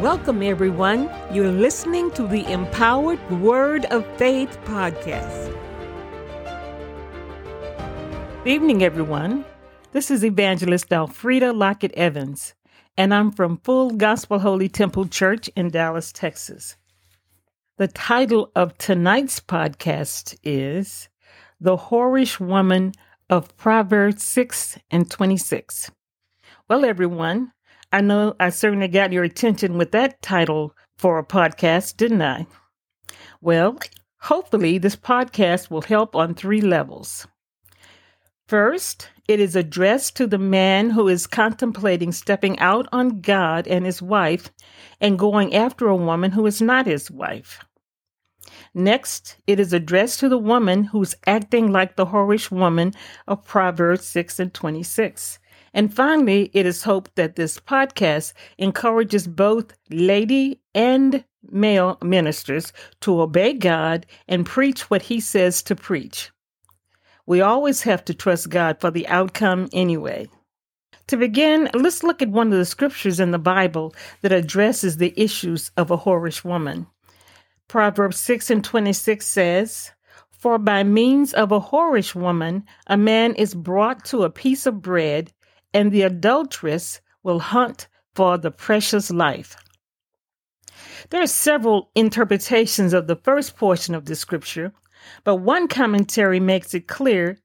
Welcome, everyone. You're listening to the Empowered Word of Faith podcast. Good evening, everyone. This is Evangelist Alfreda Lockett Evans, and I'm from Full Gospel Holy Temple Church in Dallas, Texas. The title of tonight's podcast is The Whorish Woman of Proverbs 6 and 26. Well, everyone, I know I certainly got your attention with that title for a podcast, didn't I? Well, hopefully, this podcast will help on three levels. First, it is addressed to the man who is contemplating stepping out on God and his wife and going after a woman who is not his wife. Next, it is addressed to the woman who's acting like the whorish woman of Proverbs 6 and 26 and finally, it is hoped that this podcast encourages both lady and male ministers to obey God and preach what He says to preach. We always have to trust God for the outcome anyway. To begin, let's look at one of the scriptures in the Bible that addresses the issues of a whorish woman. Proverbs 6 and 26 says, For by means of a whorish woman, a man is brought to a piece of bread, and the adulteress will hunt for the precious life. There are several interpretations of the first portion of the scripture, but one commentary makes it clear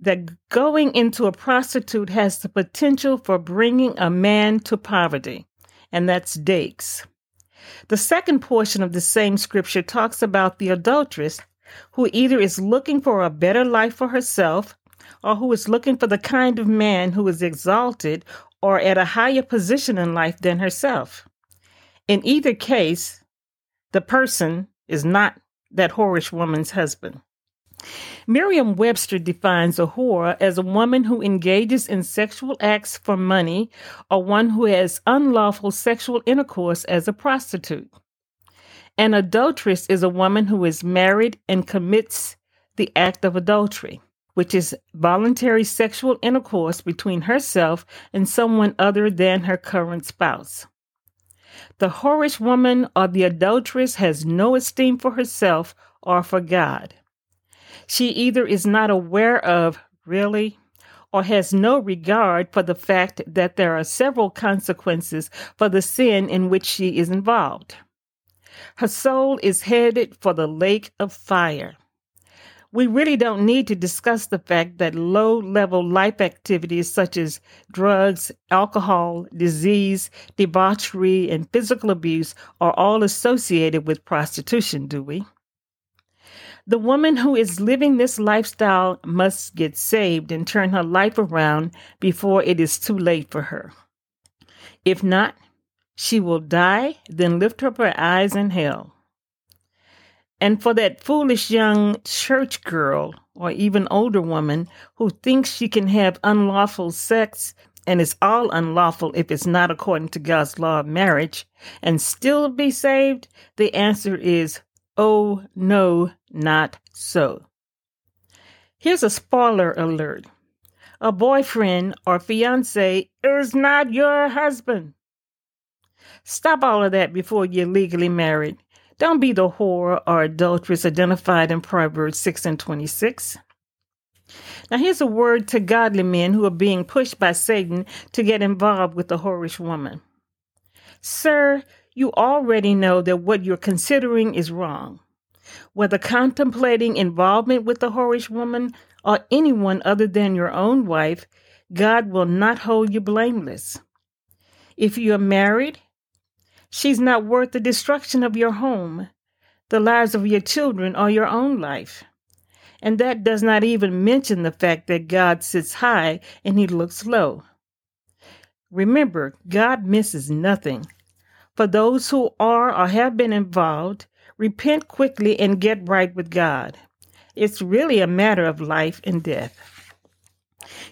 that going into a prostitute has the potential for bringing a man to poverty, and that's Dake's. The second portion of the same scripture talks about the adulteress who either is looking for a better life for herself or who is looking for the kind of man who is exalted or at a higher position in life than herself. In either case, the person is not that whorish woman's husband. Merriam Webster defines a whore as a woman who engages in sexual acts for money or one who has unlawful sexual intercourse as a prostitute. An adulteress is a woman who is married and commits the act of adultery which is voluntary sexual intercourse between herself and someone other than her current spouse. The whorish woman or the adulteress has no esteem for herself or for God. She either is not aware of, really, or has no regard for the fact that there are several consequences for the sin in which she is involved. Her soul is headed for the lake of fire we really don't need to discuss the fact that low level life activities such as drugs, alcohol, disease, debauchery, and physical abuse are all associated with prostitution, do we? The woman who is living this lifestyle must get saved and turn her life around before it is too late for her. If not, she will die, then lift up her eyes in hell. And for that foolish young church girl or even older woman who thinks she can have unlawful sex and it's all unlawful if it's not according to God's law of marriage and still be saved, the answer is, oh, no, not so. Here's a spoiler alert. A boyfriend or fiance is not your husband. Stop all of that before you're legally married don't be the whore or adulteress identified in Proverbs 6 and 26. Now, here's a word to godly men who are being pushed by Satan to get involved with the whorish woman. Sir, you already know that what you're considering is wrong. Whether contemplating involvement with the whorish woman or anyone other than your own wife, God will not hold you blameless. If you are married, She's not worth the destruction of your home, the lives of your children, or your own life. And that does not even mention the fact that God sits high and he looks low. Remember, God misses nothing. For those who are or have been involved, repent quickly and get right with God. It's really a matter of life and death.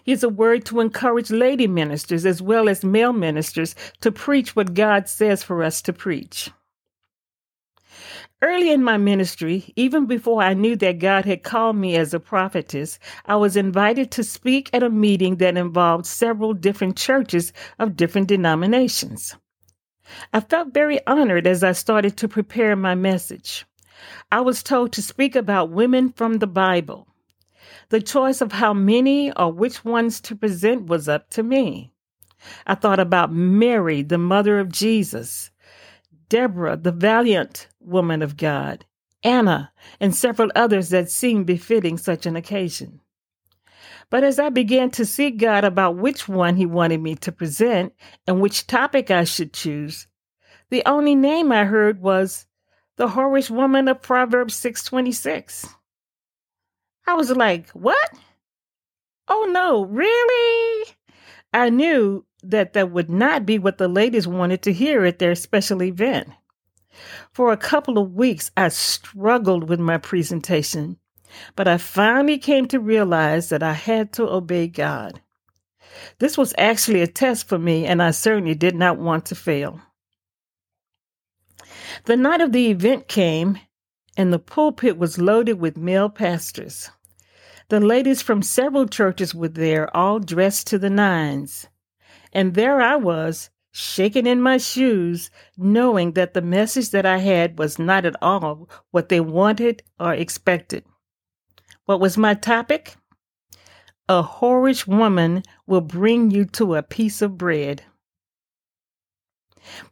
He's a word to encourage lady ministers as well as male ministers to preach what God says for us to preach. Early in my ministry, even before I knew that God had called me as a prophetess, I was invited to speak at a meeting that involved several different churches of different denominations. I felt very honored as I started to prepare my message. I was told to speak about women from the Bible. The choice of how many or which ones to present was up to me. I thought about Mary, the mother of Jesus, Deborah, the valiant woman of God, Anna, and several others that seemed befitting such an occasion. But as I began to seek God about which one He wanted me to present and which topic I should choose, the only name I heard was the whorish woman of Proverbs 626. I was like, what? Oh no, really? I knew that that would not be what the ladies wanted to hear at their special event. For a couple of weeks, I struggled with my presentation but I finally came to realize that I had to obey God. This was actually a test for me, and I certainly did not want to fail. The night of the event came, and the pulpit was loaded with male pastors. The ladies from several churches were there, all dressed to the nines. And there I was, shaking in my shoes, knowing that the message that I had was not at all what they wanted or expected. What was my topic? A whorish woman will bring you to a piece of bread.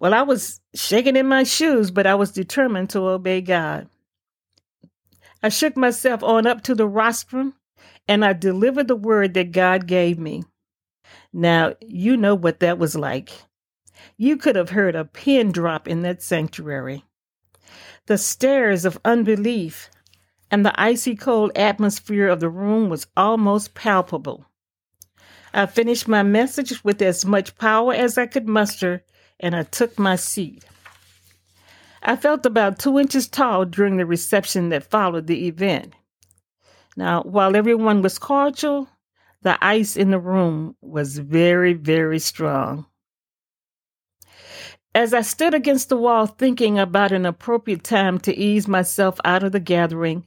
Well, I was shaking in my shoes, but I was determined to obey God. I shook myself on up to the rostrum and I delivered the word that God gave me. Now, you know what that was like. You could have heard a pin drop in that sanctuary. The stares of unbelief, and the icy cold atmosphere of the room was almost palpable. I finished my message with as much power as I could muster, and I took my seat. I felt about two inches tall during the reception that followed the event. Now, while everyone was cordial, the ice in the room was very, very strong. As I stood against the wall thinking about an appropriate time to ease myself out of the gathering,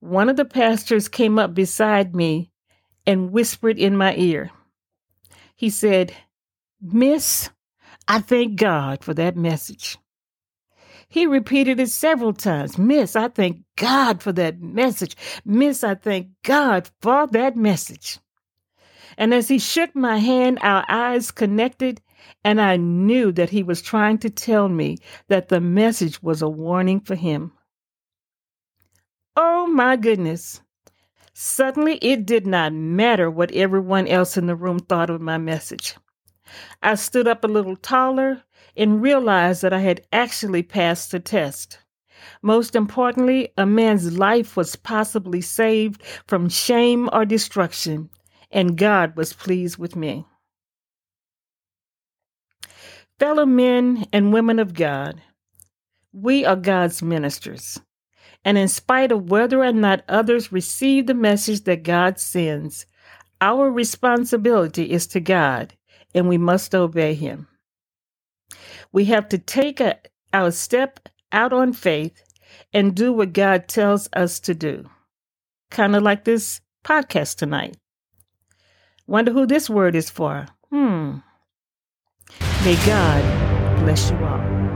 one of the pastors came up beside me and whispered in my ear. He said, Miss, I thank God for that message. He repeated it several times. Miss, I thank God for that message. Miss, I thank God for that message. And as he shook my hand, our eyes connected, and I knew that he was trying to tell me that the message was a warning for him. Oh my goodness. Suddenly, it did not matter what everyone else in the room thought of my message. I stood up a little taller and realized that I had actually passed the test. Most importantly, a man's life was possibly saved from shame or destruction, and God was pleased with me. Fellow men and women of God, we are God's ministers. And in spite of whether or not others receive the message that God sends, our responsibility is to God and we must obey Him. We have to take a, our step out on faith and do what God tells us to do. Kind of like this podcast tonight. Wonder who this word is for? Hmm. May God bless you all.